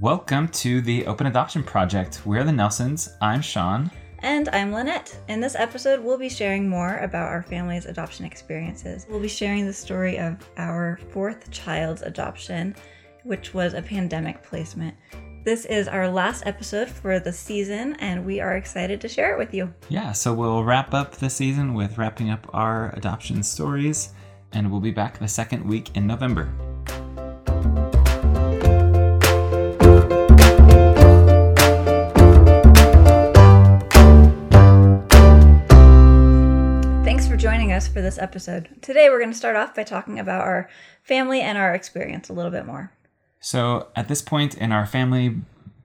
Welcome to the Open Adoption Project. We're the Nelsons. I'm Sean. And I'm Lynette. In this episode, we'll be sharing more about our family's adoption experiences. We'll be sharing the story of our fourth child's adoption, which was a pandemic placement. This is our last episode for the season, and we are excited to share it with you. Yeah, so we'll wrap up the season with wrapping up our adoption stories, and we'll be back the second week in November. Us for this episode. Today, we're going to start off by talking about our family and our experience a little bit more. So, at this point in our family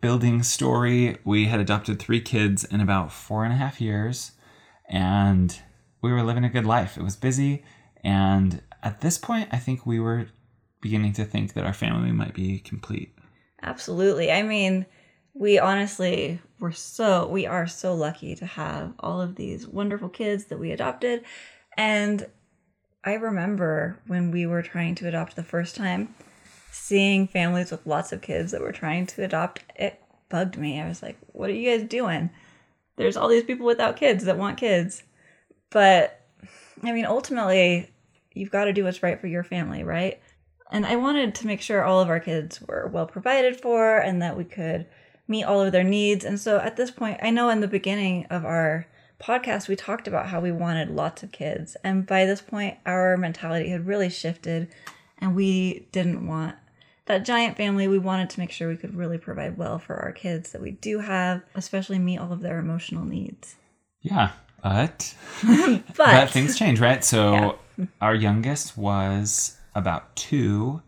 building story, we had adopted three kids in about four and a half years, and we were living a good life. It was busy, and at this point, I think we were beginning to think that our family might be complete. Absolutely. I mean, we honestly were so we are so lucky to have all of these wonderful kids that we adopted and i remember when we were trying to adopt the first time seeing families with lots of kids that were trying to adopt it bugged me. I was like what are you guys doing? There's all these people without kids that want kids. But i mean ultimately you've got to do what's right for your family right? And i wanted to make sure all of our kids were well provided for and that we could meet all of their needs. And so at this point, I know in the beginning of our podcast, we talked about how we wanted lots of kids. And by this point, our mentality had really shifted and we didn't want that giant family. We wanted to make sure we could really provide well for our kids that we do have, especially meet all of their emotional needs. Yeah, but But, but things change, right? So Yeah. our youngest was about two,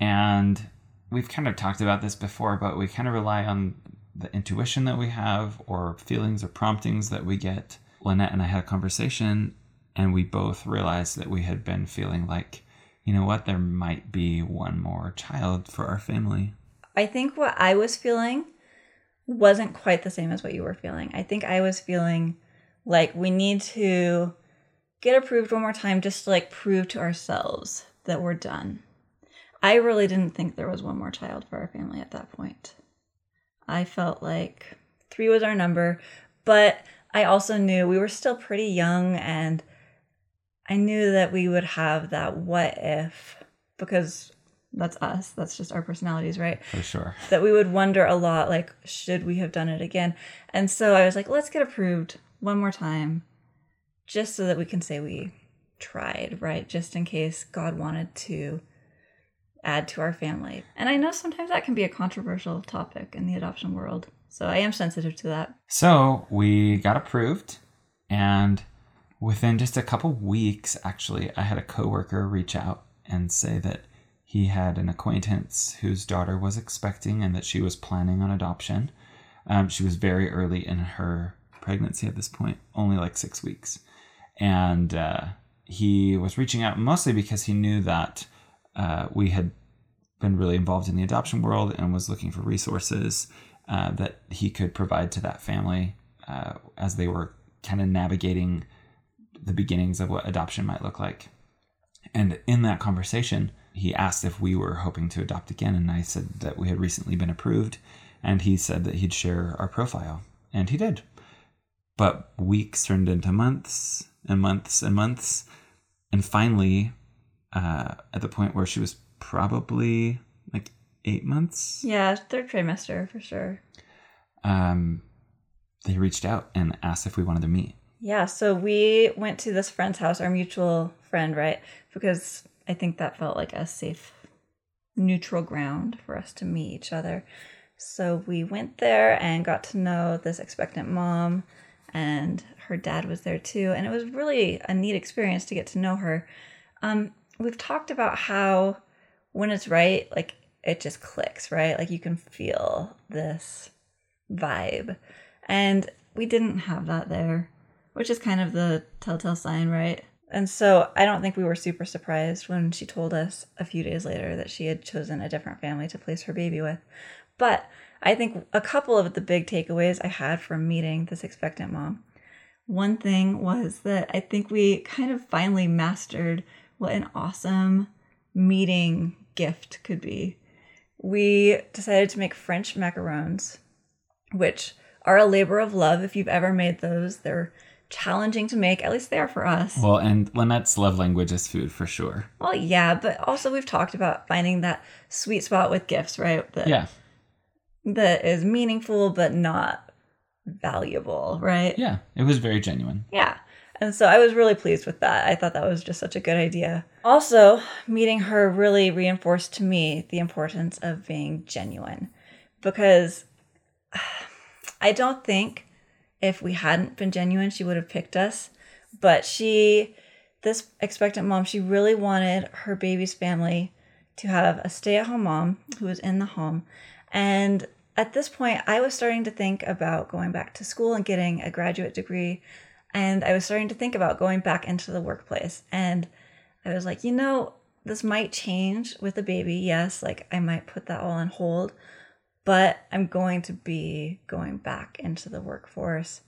and we've kind of talked about this before, but we kind of rely on the intuition that we have or feelings or promptings that we get. Lynette and I had a conversation, and we both realized that we had been feeling like, you know what, there might be one more child for our family. I think what I was feeling wasn't quite the same as what you were feeling. I think I was feeling like we need to get approved one more time just to like prove to ourselves that we're done. I really didn't think there was one more child for our family at that point. I felt like three was our number, but I also knew we were still pretty young and I knew that we would have that what if because that's us. That's just our personalities, right? For sure. that we would wonder a lot like should we have done it again and so i was like let's get approved one more time just so that we can say we tried right just in case god wanted to add to our family. And i know sometimes that can be a controversial topic in the adoption world. So i am sensitive to that. So we got approved, and within just a couple weeks, actually, I had a coworker reach out and say that he had an acquaintance whose daughter was expecting and that she was planning on adoption. Um, she was very early in her pregnancy at this point, only like six weeks, and uh, he was reaching out mostly because he knew that uh, we had been really involved in the adoption world and was looking for resources uh, that he could provide to that family uh, as they were kind of navigating the beginnings of what adoption might look like. And in that conversation, he asked if we were hoping to adopt again, and I said that we had recently been approved, and he said that he'd share our profile, and he did. But weeks turned into months and months and months, and finally, uh, at the point where she was probably like eight months, yeah third trimester for sure um, they reached out and asked if we wanted to meet. Yeah, so we went to this friend's house, our mutual friend, right? Because I think that felt like a safe, neutral ground for us to meet each other. So we went there and got to know this expectant mom, and her dad was there too. And it was really a neat experience to get to know her. Um, we've talked about how when it's right, like it just clicks, right? Like you can feel this vibe. And we didn't have that there, which is kind of the telltale sign, right? And so I don't think we were super surprised when she told us a few days later that she had chosen a different family to place her baby with. But I think a couple of the big takeaways I had from meeting this expectant mom. One thing was that I think we kind of finally mastered what an awesome meeting gift could be we decided to make French macarons, which are a labor of love. If you've ever made those, they're challenging to make. At least they are for us. Well, and Lynette's love language is food for sure. Well, yeah, but also we've talked about finding that sweet spot with gifts, right? That, Yeah. That is meaningful but not valuable, right? Yeah. It was very genuine. Yeah. And so I was really pleased with that. I thought that was just such a good idea. Also, meeting her really reinforced to me the importance of being genuine because I don't think if we hadn't been genuine, she would have picked us. But she, this expectant mom, she really wanted her baby's family to have a stay at home mom who was in the home. And at this point, I was starting to think about going back to school and getting a graduate degree. And I was starting to think about going back into the workplace. And I was like, you know, this might change with the baby. Yes, like I might put that all on hold, but I'm going to be going back into the workforce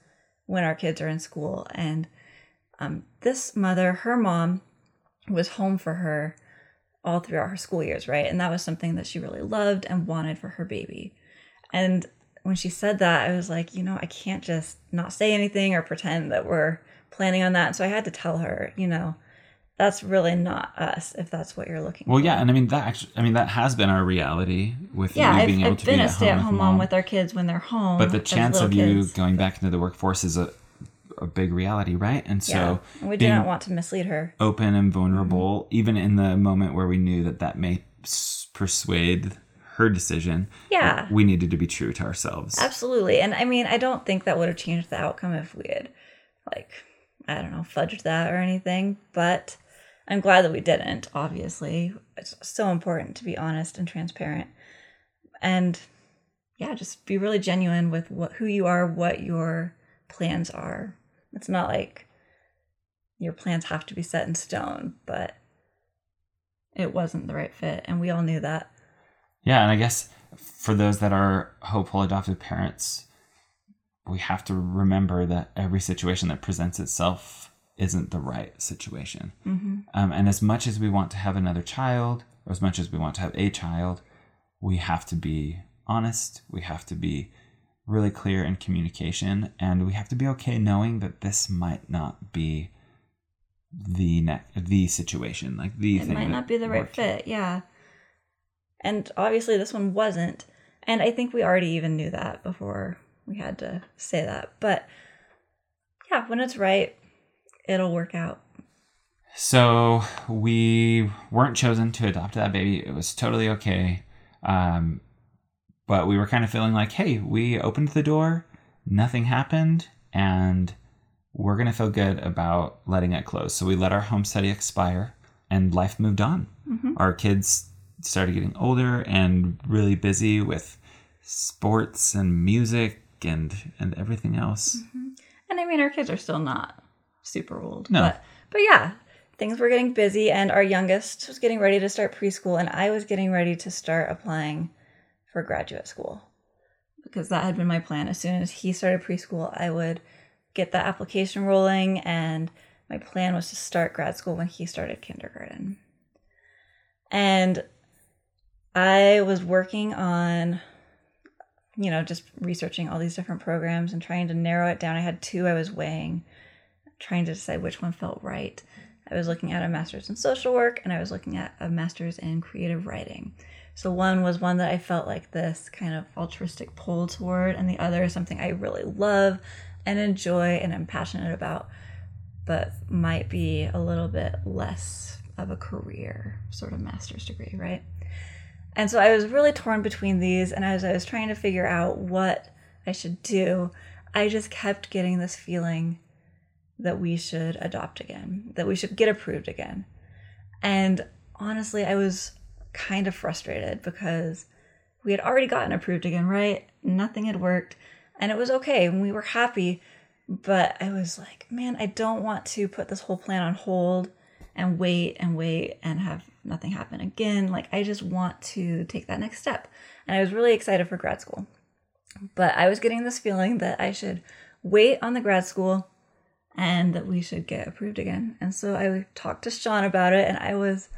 when our kids are in school. And um, this mother, her mom, was home for her all throughout her school years, right? And that was something that she really loved and wanted for her baby. And when she said that, I was like, you know, I can't just not say anything or pretend that we're planning on that. And so I had to tell her, you know, that's really not us if that's what you're looking Well, for. yeah, and I mean that actually, I mean that has been our reality with Yeah, you I've, being able I've to been be a stay at home home with mom mom. with our kids when they're home. but the chance of you kids. going back into the workforce is a a big reality, right? And so yeah. We being didn't want to mislead her. open and mm-hmm. vulnerable, even in the moment where we knew that that may persuade her decision, Yeah. we needed to be true to ourselves. Absolutely. And I mean, I don't think that would have changed the outcome if we had, like, I don't know, fudged that or anything. But I'm glad that we didn't, obviously. It's so important to be honest and transparent. And yeah, just be really genuine with what who you are, what your plans are. It's not like your plans have to be set in stone, but it wasn't the right fit. And we all knew that. Yeah, and I guess for those that are hopeful adoptive parents, we have to remember that every situation that presents itself isn't the right situation. hmm Um, and as much as we want to have another child, or as much as we want to have a child, we have to be honest. We have to be really clear in communication, and we have to be okay knowing that this might not be the ne- the situation, like the it might not be the right worked. fit yeah and obviously this one wasn't and i think we already even knew that before we had to say that but yeah when it's right it'll work out So we weren't chosen to adopt that baby. It was totally okay. Um, but we were kind of feeling like, hey, we opened the door, nothing happened, and we're going to feel good about letting it close. So we let our home study expire and life moved on. Mhm. Our kids started getting older and really busy with sports and music and and everything else. Mm-hmm. and i mean our kids are still not super old No. but but yeah things were getting busy and our youngest was getting ready to start preschool and i was getting ready to start applying for graduate school because that had been my plan as soon as he started preschool i would get the application rolling and my plan was to start grad school when he started kindergarten and i was working on you know just researching all these different programs and trying to narrow it down. I had two i was weighing trying to decide which one felt right. I was looking at a master's in social work and i was looking at a master's in creative writing. So one was one that i felt like this kind of altruistic pull toward and the other is something i really love and enjoy and I'm passionate about but might be a little bit less of a career sort of master's degree right and so I was really torn between these. And as I was trying to figure out what I should do, I just kept getting this feeling that we should adopt again, that we should get approved again. And honestly, I was kind of frustrated because we had already gotten approved again, right? Nothing had worked. And it was okay. And we were happy. But I was like, man, I don't want to put this whole plan on hold and wait and wait and have nothing happen again. Like, I just want to take that next step. And I was really excited for grad school. But I was getting this feeling that I should wait on the grad school and that we should get approved again. And so I talked to Sean about it and I was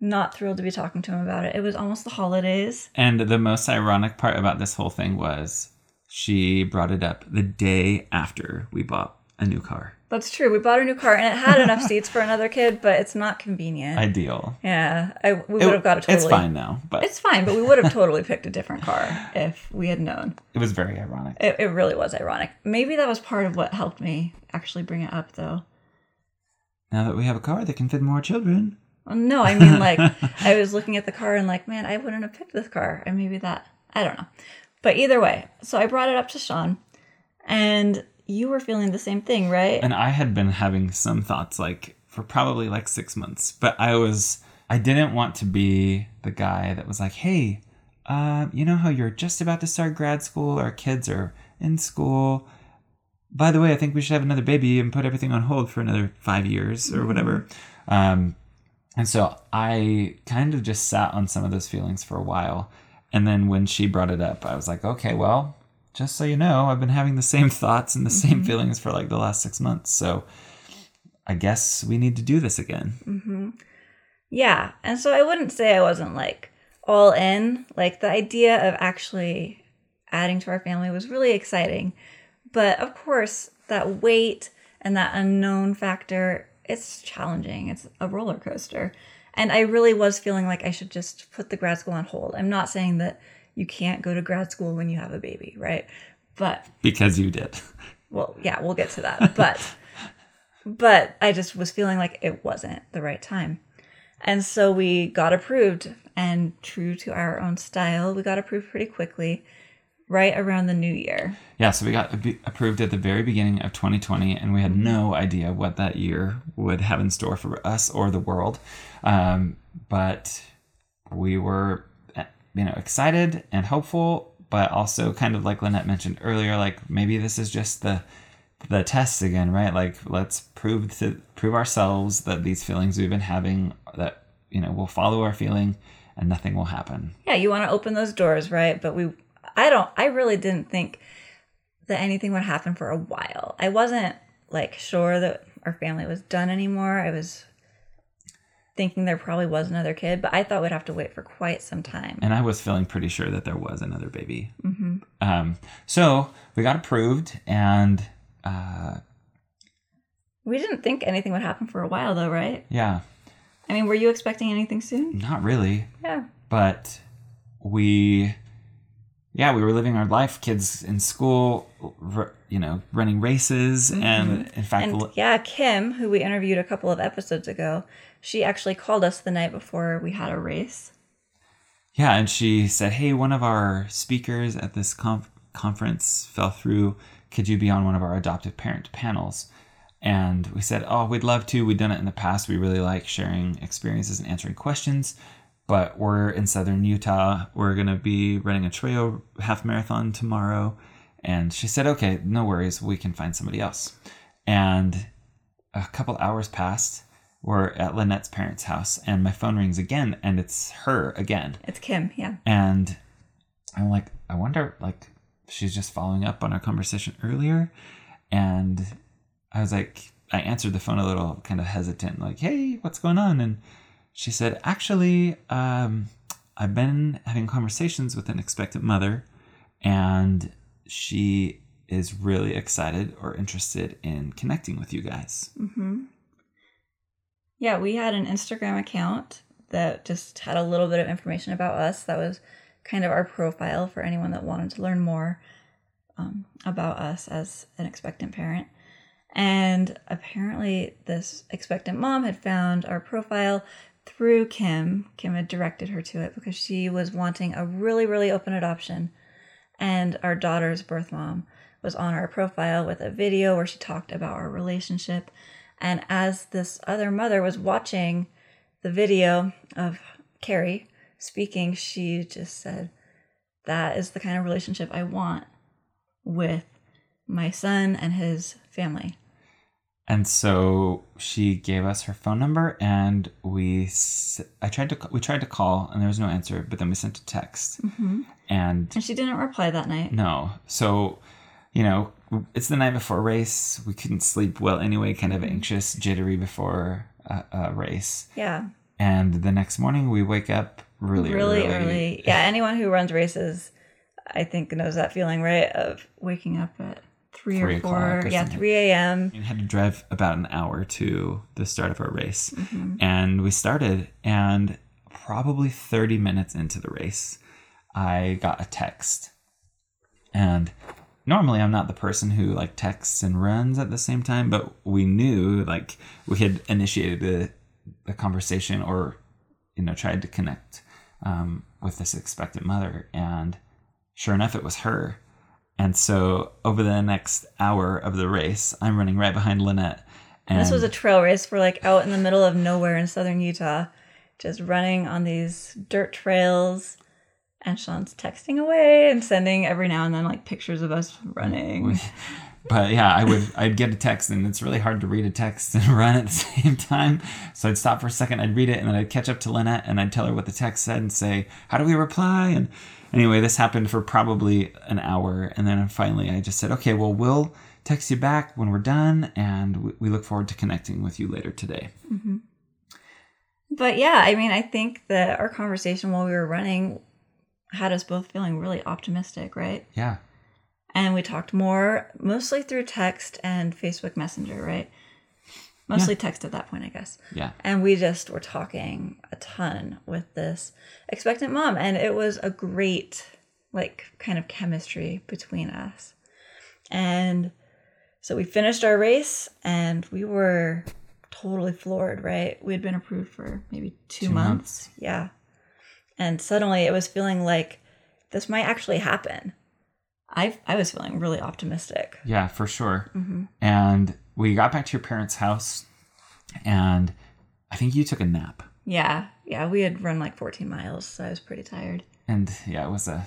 not thrilled to be talking to him about it. It was almost the holidays. And the most ironic part about this whole thing was she brought it up the day after we bought a new car. That's true. We bought a new car and it had enough seats for another kid, but it's not convenient. Ideal. yeah, I, we would have got a totally. It's fine now, but It's fine, but we would have totally picked a different car if we had known. it was very ironic. It, it really was ironic. Maybe that was part of what helped me actually bring it up, though. Now that we have a car that can fit more children. Well, no, I mean, like, I was looking at the car and, like, man, I wouldn't have picked this car. And maybe that, I don't know. But either way, so I brought it up to Sean, and you were feeling the same thing, right? And I had been having some thoughts like for probably like six months, but I was, I didn't want to be the guy that was like, hey, uh, you know how you're just about to start grad school, our kids are in school. By the way, I think we should have another baby and put everything on hold for another five years or whatever. Um, and so I kind of just sat on some of those feelings for a while. And then when she brought it up, I was like, okay, well, just so you know, I've been having the same thoughts and the same mm-hmm. feelings for like the last six months. So I guess we need to do this again. Mm-hmm. Yeah. And so I wouldn't say I wasn't like all in. Like the idea of actually adding to our family was really exciting. But of course, that weight and that unknown factor, it's challenging. It's a roller coaster. And I really was feeling like I should just put the grad school on hold. I'm not saying that you can't go to grad school when you have a baby, right? But Because you did. well, yeah, we'll get to that. But but I just was feeling like it wasn't the right time. And so we got approved and true to our own style, we got approved pretty quickly right around the new year. Yeah, so we got ab- approved at the very beginning of 2020, and we had no idea what that year would have in store for us or the world. Um, but we were, you know, excited and hopeful, but also kind of like Lynette mentioned earlier, like maybe this is just the the test again, right? Like let's prove to prove ourselves that these feelings we've been having that you know we'll follow our feeling and nothing will happen. Yeah, you want to open those doors, right? But we I don't I really didn't think that anything would happen for a while. I wasn't like sure that our family was done anymore. I was thinking there probably was another kid, but I thought we'd have to wait for quite some time. and I was feeling pretty sure that there was another baby. Mm-hmm. Um, so we got approved, and uh, We didn't think anything would happen for a while though, right? yeah, I mean, were you expecting anything soon? not really, Yeah. but we, yeah, we were living our life. Kids in school, you know, running races, and in fact, And yeah, Kim, who we interviewed a couple of episodes ago, she actually called us the night before we had a race. Yeah, and she said, "Hey, one of our speakers at this conf- conference fell through. Could you be on one of our adoptive parent panels?" And we said, "Oh, we'd love to. We've done it in the past. We really like sharing experiences and answering questions." But we're in southern Utah. We're gonna be running a trail half marathon tomorrow. And she said, "Okay, no worries. We can find somebody else." And a couple hours passed. We're at Lynette's parents' house, and my phone rings again, and it's her again. It's Kim, yeah. And I'm like, I wonder, like, she's just following up on our conversation earlier. And I was like, I answered the phone a little kind of hesitant, like, hey, what's going on? And she said, actually, um, I've been having conversations with an expectant mother, and she is really excited or interested in connecting with you guys. Yeah, we had an Instagram account that just had a little bit of information about us. That was kind of our profile for anyone that wanted to learn more um, about us as an expectant parent. And apparently, this expectant mom had found our profile through Kim. Kim had directed her to it because she was wanting a really, really open adoption. And our daughter's birth mom was on our profile with a video where she talked about our relationship. And as this other mother was watching the video of Carrie speaking, she just said, That is the kind of relationship I want with my son and his family. And so she gave us her phone number, and we I tried to we tried to call, and there was no answer. But then we sent a text, mm-hmm. and And she didn't reply that night. no. So, you know, it's the night before race. We couldn't sleep well anyway. Kind of anxious, jittery before a, a race. Yeah. And the next morning we wake up really, really early. early. Yeah, anyone who runs races, I think knows that feeling, right? Of waking up at three, Three or four. or yeah, something. three a.m. We had to drive about an hour to the start of our race. Mm-hmm. And we started, and probably 30 minutes into the race, I got a text. And normally I'm not the person who like texts and runs at the same time, but we knew like we had initiated the, the conversation or, you know, tried to connect um, with this expectant mother. And sure enough, it was her. And so over the next hour of the race, I'm running right behind Lynette. And This was a trail race. We're like out in the middle of nowhere in southern Utah, just running on these dirt trails. And Sean's texting away and sending every now and then like pictures of us running. but yeah, I would I'd get a text and it's really hard to read a text and run at the same time. So I'd stop for a second, I'd read it, and then I'd catch up to Lynette and I'd tell her what the text said and say, How do we reply? And anyway, this happened for probably an hour, and then finally I just said, Okay, well we'll text you back when we're done, and we, we look forward to connecting with you later today. Mm-hmm. But yeah, I mean, I think that our conversation while we were running had us both feeling really optimistic, right? Yeah. And we talked more mostly through text and Facebook Messenger, right? Mostly text at that point, I guess. Yeah. And we just were talking a ton with this expectant mom. And it was a great, like, kind of chemistry between us. And so we finished our race and we were totally floored, right? We had been approved for maybe two, Two months. Yeah. And suddenly it was feeling like this might actually happen. I, I was feeling really optimistic. Yeah, for sure. Mm-hmm. And we got back to your parents' house, and I think you took a nap. Yeah. Yeah. We had run like 14 miles, so I was pretty tired. And yeah, it was a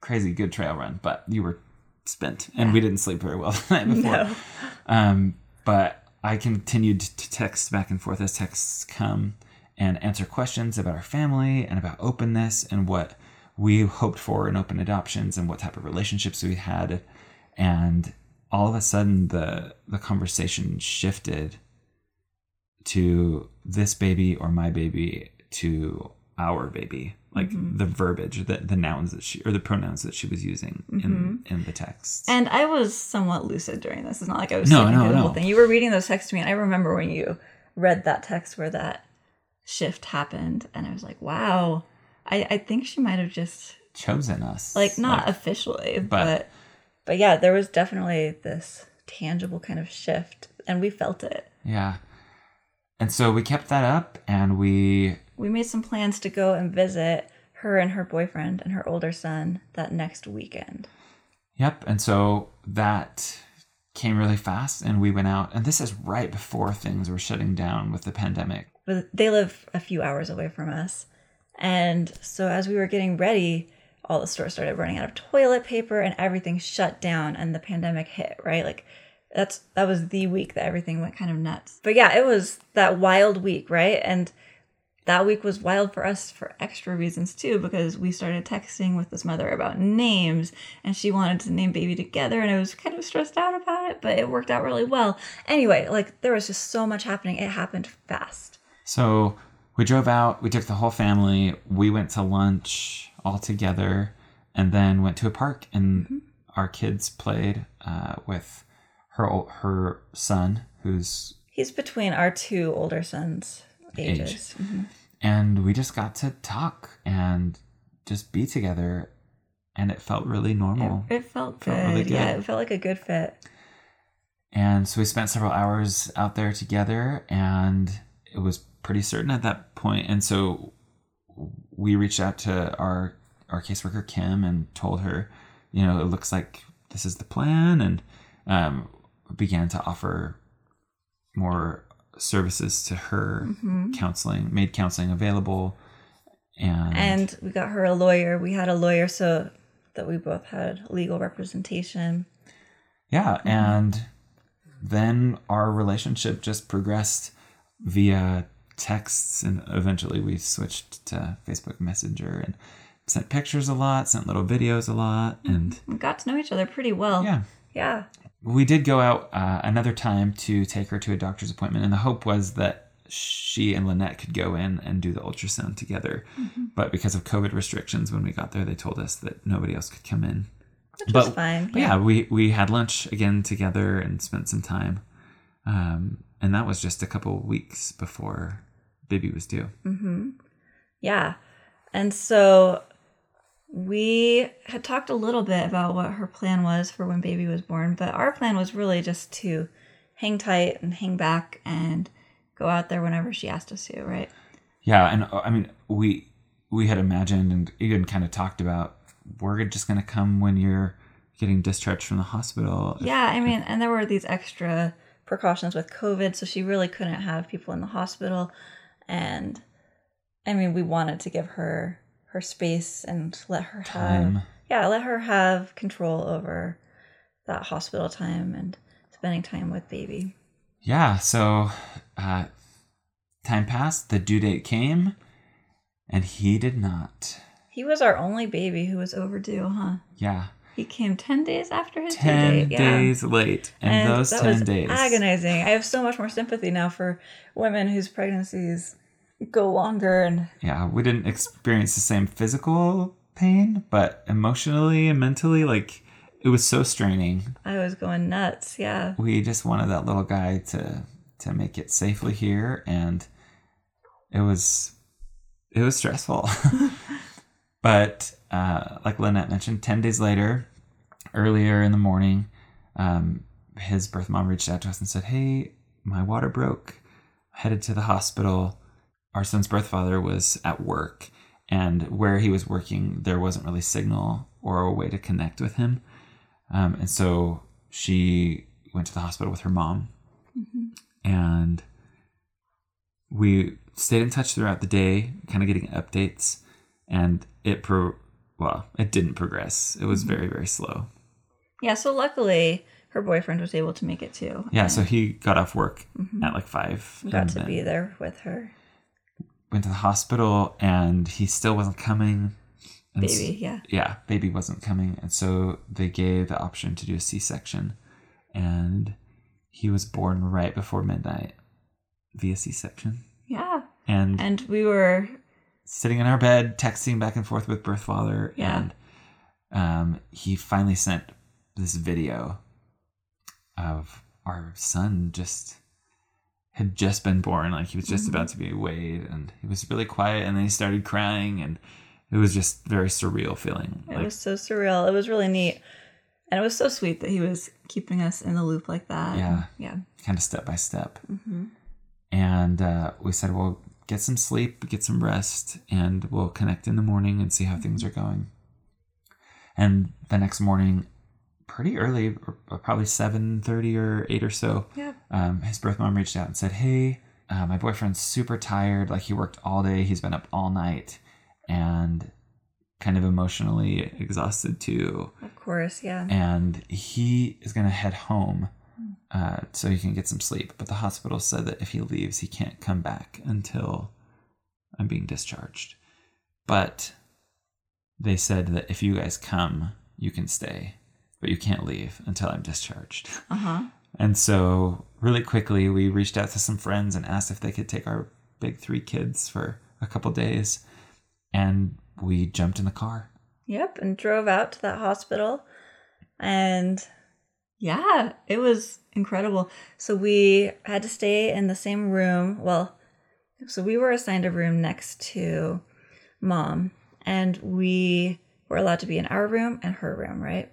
crazy good trail run, but you were spent, and we didn't sleep very well the night before. No. Um, but I continued to text back and forth as texts come and answer questions about our family and about openness and what we hoped for in open adoptions and what type of relationships we had. And all of a sudden, the the conversation shifted to this baby or my baby to our baby like mm-hmm. the verbiage the, the nouns that she or the pronouns that she was using in mm-hmm. in the text And I was somewhat lucid during this. It's not like I was No, no, the no. whole thing. You were reading those texts to me, and I remember when you read that text where that shift happened, and I was like, "Wow." I, I think she might have just chosen us like not officially, but- but but yeah, there was definitely this tangible kind of shift, and we felt it. Yeah. And so we kept that up and we We made some plans to go and visit her and her boyfriend and her older son that next weekend. yep, and so that came really fast and we went out and this is right before things were shutting down with the pandemic. But they live a few hours away from us. And so as we were getting ready, all the stores started running out of toilet paper and everything shut down and the pandemic hit, right? Like that's that was the week that everything went kind of nuts. But yeah, it was that wild week, right? And that week was wild for us for extra reasons too, because we started texting with this mother about names and she wanted to name baby together and I was kind of stressed out about it, but it worked out really well. Anyway, like there was just so much happening. It happened fast. So we drove out, we took the whole family, we went to lunch all together and then went to a park and our kids played uh, with her her son who's He's between our two older sons' ages. Mhm. and we just got to talk and just be together and it felt really normal It felt good. Felt really Yeah, it felt like a good fit. and so we spent several hours out there together and it was pretty certain at that point and so we reached out to our our caseworker kim and told her you know it looks like this is the plan and um, began to offer more services to her counseling made counseling available and, And we got her a lawyer. We had a lawyer so that we both had legal representation. Yeah, and then our relationship just progressed via texts, and eventually we switched to Facebook Messenger and sent pictures a lot, sent little videos a lot, and We got to know each other pretty well. yeah. Yeah. We did go out uh, another time to take her to a doctor's appointment, and the hope was that she and Lynette could go in and do the ultrasound together. Mm-hmm. But because of COVID restrictions, when we got there, they told us that nobody else could come in. Which but, was fine. But yeah, we we had lunch again together and spent some time, um, and that was just a couple weeks before baby was due. Mm-hmm. Yeah. And so we had talked a little bit about what her plan was for when baby was born, but our plan was really just to hang tight and hang back and go out there whenever she asked us to, right? Yeah, and uh, I mean we we had imagined and even kind of talked about we're just going to come when you're getting discharged from the hospital. Yeah, I mean, and there were these extra precautions with COVID, so she really couldn't have people in the hospital. And I mean, we wanted to give her her space and let her have yeah, let her have control over that hospital time and spending time with baby. Yeah, so uh, time passed, the due date came, and he did not. He was our only baby who was overdue, huh? Yeah, He came 10 days after his due 10 date. Yeah. days late. And, those that 10 was days. agonizing. I have so much more sympathy now for women whose pregnancies go longer and Yeah, we didn't experience the same physical pain, but emotionally and mentally, like, it was so straining. I was going nuts. Yeah. We just wanted that little guy to to make it safely here, and it was it was stressful. but uh, like Lynette mentioned, ten days later, earlier in the morning, um, his birth mom reached out to us and said, "Hey, my water broke. Headed to the hospital. Our son's birth father was at work, and where he was working, there wasn't really signal or a way to connect with him. Um, and so she went to the hospital with her mom, and we stayed in touch throughout the day, kind of getting updates. And it pro well, it didn't progress. It was mm-hmm. very very slow. Yeah. So luckily, her boyfriend was able to make it too. Yeah, so he got off work mm-hmm. at like five. got to be there with her Went to the hospital, and he still wasn't coming. And baby. Yeah. yeah, baby wasn't coming, and so they gave the option to do a C-section, and he was born right before midnight via C-section. Yeah. And, And we were sitting in our bed, texting back and forth with birth father, Yeah. and um, he finally sent this video of our son just had just been born, like he was just Mm-hmm. about to be weighed, and he was really quiet, and then he started crying, and it was just very surreal feeling. It like was so surreal. It was really neat. And it was so sweet that he was keeping us in the loop like that. Yeah. Yeah. kind of step by step. Mm-hmm. And uh, we said, well, get some sleep, get some rest, and we'll connect in the morning and see how things are going. And the next morning, pretty early, probably seven thirty or eight or so, Yeah. um, his birth mom reached out and said, "Hey, uh, my boyfriend's super tired. Like he worked all day. He's been up all night, and kind of emotionally exhausted too. Of course. Yeah. And he is gonna head home." Uh, so he can get some sleep. But the hospital said that if he leaves, he can't come back until I'm being discharged. But they said that if you guys come, you can stay, but you can't leave until I'm discharged. Uh huh. And so, really quickly, we reached out to some friends and asked if they could take our big three kids for a couple days. And we jumped in the car. Yep. And drove out to that hospital. And yeah, it was incredible. So we had to stay in the same room. Well, so we were assigned a room next to mom, and we were allowed to be in our room and her room, right?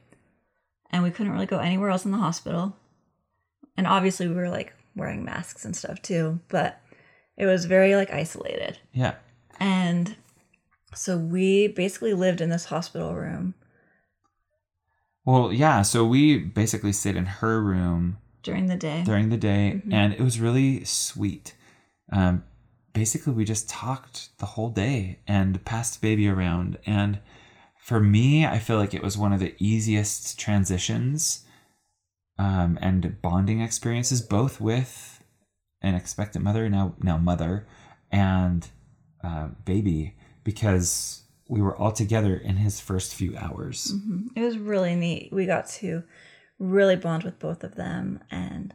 And we couldn't really go anywhere else in the hospital. And obviously, we were like wearing masks and stuff too, but it was very like isolated. Yeah. And so we basically lived in this hospital room Well, yeah. So we basically stayed in her room during the day. during the day, Mhm. and it was really sweet. Um, basically, we just talked the whole day and passed baby around. And for me, I feel like it was one of the easiest transitions um, and bonding experiences, both with an expectant mother, now now mother, and uh, baby, because we were all together in his first few hours. Mhm. It was really neat. We got to really bond with both of them and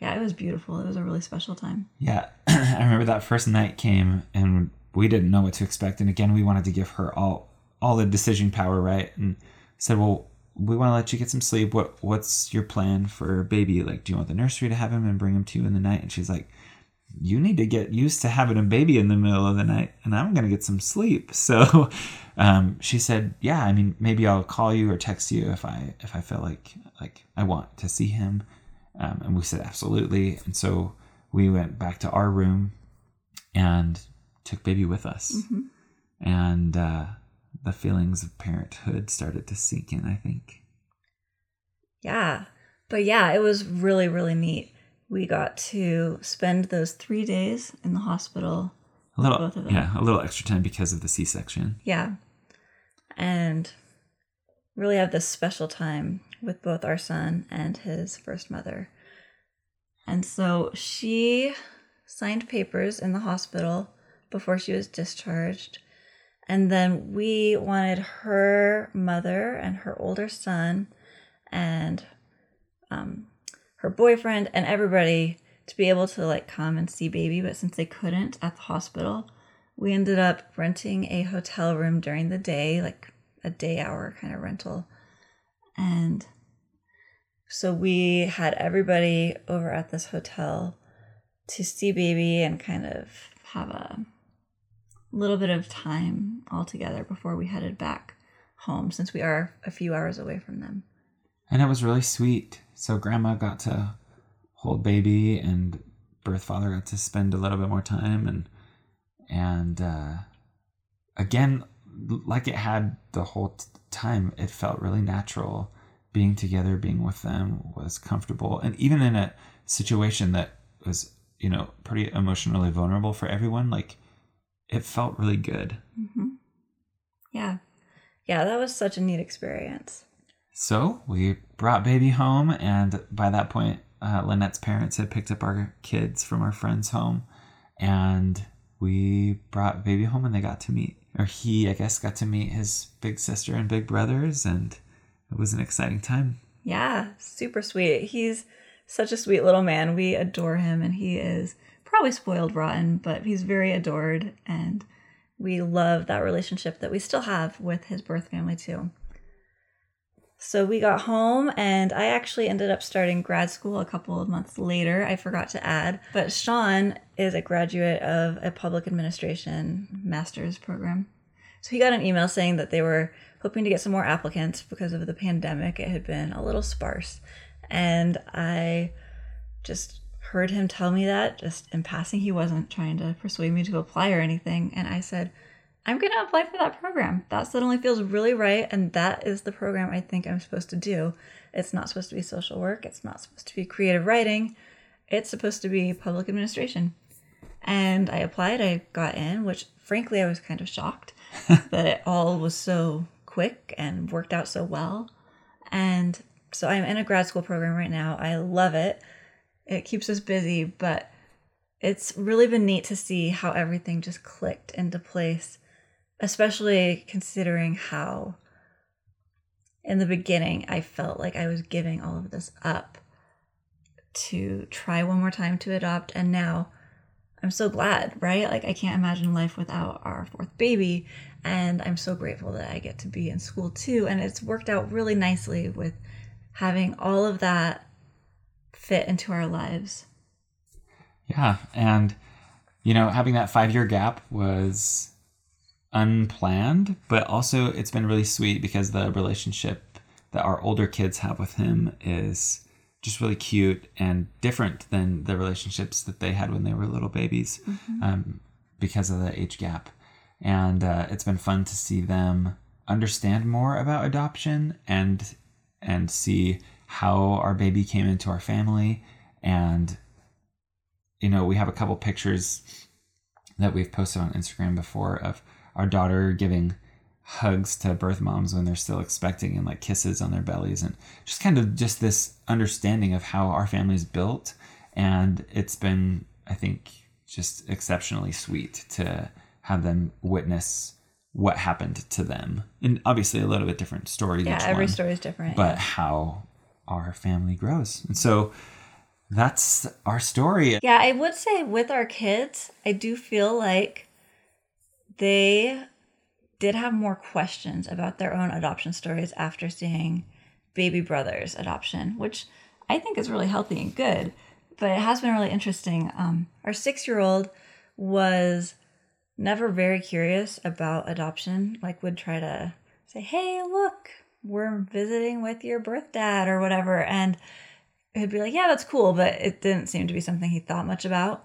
Yeah, it was beautiful. It was a really special time. Yeah, I remember that first night came and we didn't know what to expect. And again, we wanted to give her all all the decision power, right? And said, well, we want to let you get some sleep. What what's your plan for baby? Like, do you want the nursery to have him and bring him to you in the night? And she's like, you need to get used to having a baby in the middle of the night, and I'm gonna get some sleep. So, um, she said, yeah, I mean, maybe I'll call you or text you if I if I feel like like I want to see him. Um, and we said absolutely. And so we went back to our room and took baby with us. Mm-hmm. And uh, the feelings of parenthood started to sink in, I think. Yeah. But yeah, it was really, really neat. We got to spend those three days in the hospital. A little, Both of them. yeah, a little extra time because of the C-section. Yeah. And really have this special time with both our son and his first mother. And so she signed papers in the hospital before she was discharged. And then we wanted her mother and her older son and um, her boyfriend and everybody to be able to like come and see baby. But since they couldn't at the hospital, we ended up renting a hotel room during the day, like a day hour kind of rental. And so we had everybody over at this hotel to see baby and kind of have a little bit of time all together before we headed back home since we are a few hours away from them. And it was really sweet. So grandma got to hold baby and birth father got to spend a little bit more time and and uh, again like it had the whole t- time it felt really natural being together being with them was comfortable and even in a situation that was you know pretty emotionally vulnerable for everyone like it felt really good Mm-hmm. Yeah. Yeah, that was such a neat experience. So we brought baby home, and by that point, uh, Lynette's parents had picked up our kids from our friend's home, and we brought baby home, and they got to meet, or he, I guess, got to meet his big sister and big brothers, and it was an exciting time. Yeah, super sweet. He's such a sweet little man. We adore him, and he is probably spoiled rotten, but he's very adored, and we love that relationship that we still have with his birth family, too. So we got home, and I actually ended up starting grad school a couple of months later. I forgot to add, but Sean is a graduate of a public administration master's program. So he got an email saying that they were hoping to get some more applicants because of the pandemic. It had been a little sparse. And I just heard him tell me that just in passing. He wasn't trying to persuade me to apply or anything. And I said, I'm going to apply for that program. That suddenly feels really right. And that is the program I think I'm supposed to do. It's not supposed to be social work, it's not supposed to be creative writing, it's supposed to be public administration. And I applied, I got in, which frankly I was kind of shocked that it all was so quick and worked out so well. And so I'm in a grad school program right now. I love it. It keeps us busy, but it's really been neat to see how everything just clicked into place, especially considering how in the beginning I felt like I was giving all of this up to try one more time to adopt. And now I'm so glad, right? Like, I can't imagine life without our fourth baby. And I'm so grateful that I get to be in school too. And it's worked out really nicely with having all of that fit into our lives. Yeah, and you know, having that five year gap was unplanned, but also it's been really sweet because the relationship that our older kids have with him is just really cute and different than the relationships that they had when they were little babies um, because of the age gap. And uh, it's been fun to see them understand more about adoption and and see how our baby came into our family and you know we have a couple pictures that we've posted on Instagram before of our daughter giving hugs to birth moms when they're still expecting and like kisses on their bellies and just kind of just this understanding of how our family's built and it's been I think just exceptionally sweet to have them witness what happened to them and obviously a little bit different story Yeah, each every one story is different. but how our family grows. And so that's our story. Yeah, I would say with our kids, I do feel like they did have more questions about their own adoption stories after seeing baby brother's adoption, which I think is really healthy and good. But it has been really interesting. Um, our six year old was never very curious about adoption, like, would try to say, Hey, look, we're visiting with your birth dad or whatever. And he'd be like, Yeah, that's cool. But it didn't seem to be something he thought much about.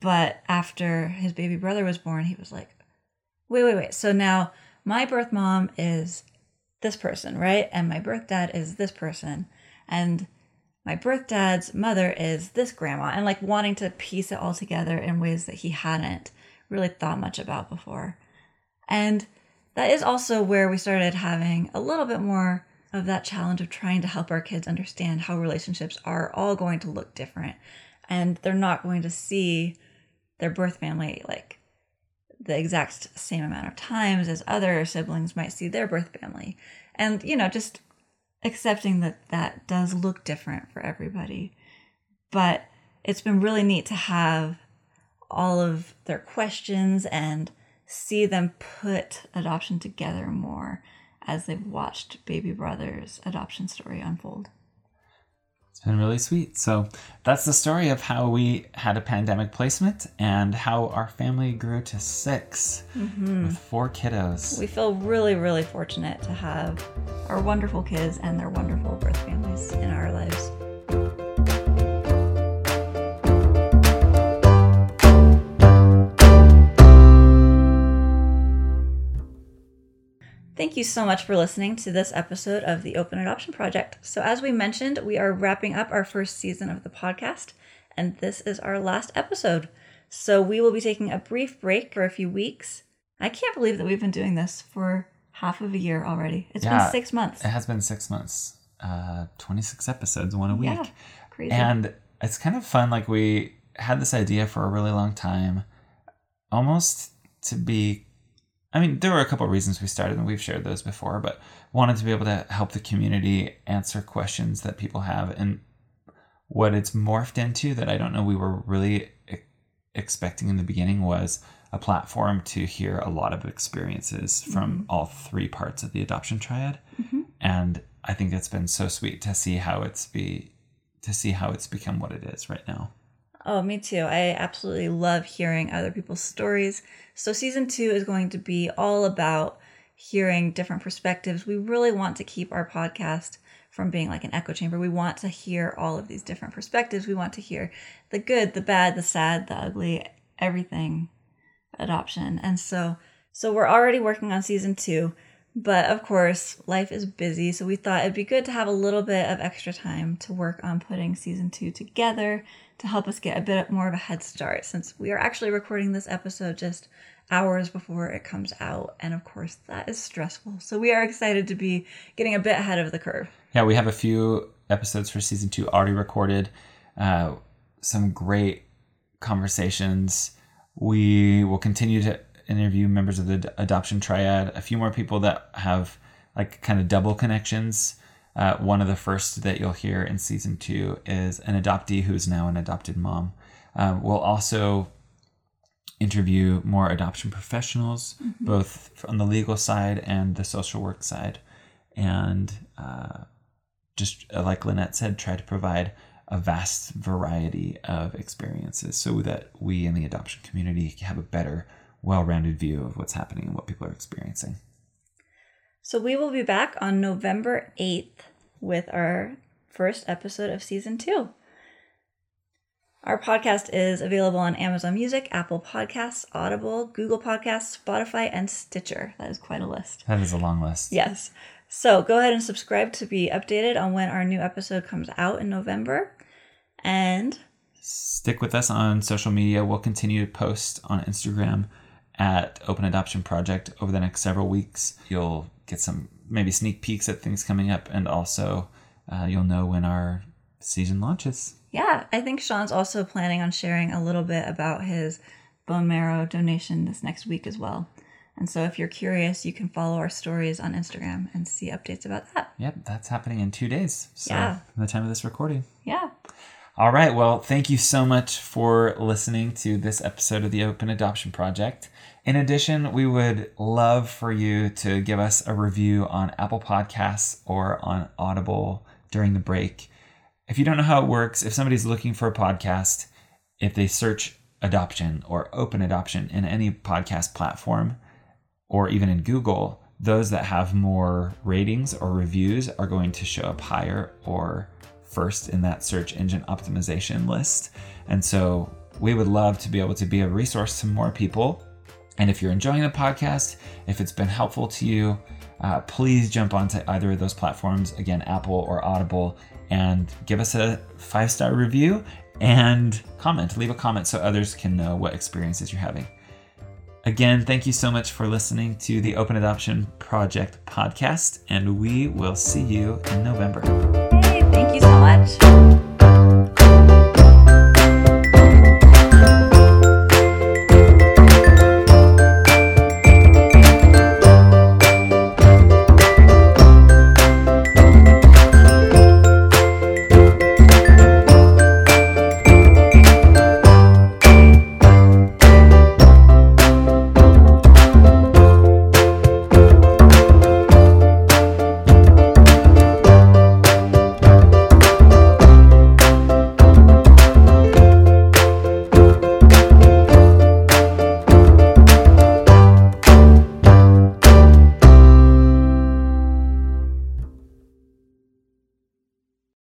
But after his baby brother was born, he was like, Wait, wait, wait. So now my birth mom is this person, right? And my birth dad is this person. And my birth dad's mother is this grandma. And like wanting to piece it all together in ways that he hadn't really thought much about before. And that is also where we started having a little bit more of that challenge of trying to help our kids understand how relationships are all going to look different. And they're not going to see their birth family like the exact same amount of times as other siblings might see their birth family. And, you know, just accepting that that does look different for everybody. But it's been really neat to have all of their questions and see them put adoption together more as they've watched Baby Brother's adoption story unfold. Been really sweet. So that's the story of how we had a pandemic placement and how our family grew to 6 mm-hmm. with four kiddos. We feel really, really fortunate to have our wonderful kids and their wonderful birth families in our lives. Thank you so much for listening to this episode of the Open Adoption Project. So, as we mentioned, we are wrapping up our first season of the podcast, and this is our last episode. So, we will be taking a brief break for a few weeks. I can't believe that we've been doing this for half of a year already. It's Yeah. been six months. It has been six months, uh, 26 episodes, one a week. Yeah, crazy. And it's kind of fun. Like, we had this idea for a really long time, almost to be. I mean, there were a couple of reasons we started, and we've shared those before, but wanted to be able to help the community answer questions that people have. And what it's morphed into that I don't know we were really e- expecting in the beginning was a platform to hear a lot of experiences from mm-hmm. all three parts of the adoption triad. Mm-hmm. And I think it's been so sweet to see how it's be to see how it's become what it is right now. Oh, me too. I absolutely love hearing other people's stories. So, season two is going to be all about hearing different perspectives. We really want to keep our podcast from being like an echo chamber. We want to hear all of these different perspectives. We want to hear the good, the bad, the sad, the ugly, everything adoption. And so, so we're already working on season two. But of course, life is busy, so we thought it'd be good to have a little bit of extra time to work on putting season two together to help us get a bit more of a head start since we are actually recording this episode just hours before it comes out. And of course, that is stressful. So we are excited to be getting a bit ahead of the curve. Yeah, we have a few episodes for season two already recorded. Uh, some great conversations. We will continue to interview members of the adoption triad. A few more people that have like kind of double connections. Uh, one of the first that you'll hear in season two is an adoptee who is now an adopted mom. Um, we'll also interview more adoption professionals, both on the legal side and the social work side. And uh, just uh, like Lynette said, try to provide a vast variety of experiences so that we in the adoption community have a better, well rounded view of what's happening and what people are experiencing. So we will be back on November 8th with our first episode of season two. Our podcast is available on Amazon Music, Apple Podcasts, Audible, Google Podcasts, Spotify, and Stitcher. That is quite a list. That is a long list. Yes. So go ahead and subscribe to be updated on when our new episode comes out in November. And Stick with us on social media. We'll continue to post on Instagram at Open Adoption Project over the next several weeks. You'll get some maybe sneak peeks at things coming up, and also uh, you'll know when our season launches. yeah, I think Sean's also planning on sharing a little bit about his bone marrow donation this next week as well. And so if you're curious, you can follow our stories on Instagram and see updates about that. Yep, that's happening in two days. So, Yeah. from the time of this recording. Yeah. All right. Well, thank you so much for listening to this episode of the Open Adoption Project. In addition, we would love for you to give us a review on Apple Podcasts or on Audible during the break. If you don't know how it works, if somebody's looking for a podcast, if they search adoption or open adoption in any podcast platform or even in Google, those that have more ratings or reviews are going to show up higher or first in that search engine optimization list. And so we would love to be able to be a resource to more people. And if you're enjoying the podcast, if it's been helpful to you, uh, please jump onto either of those platforms, again, Apple or Audible, and give us a five star review and comment. Leave a comment so others can know what experiences you're having. Again, thank you so much for listening to the Open Adoption Project podcast, and we will see you in November. Hey, thank you so much.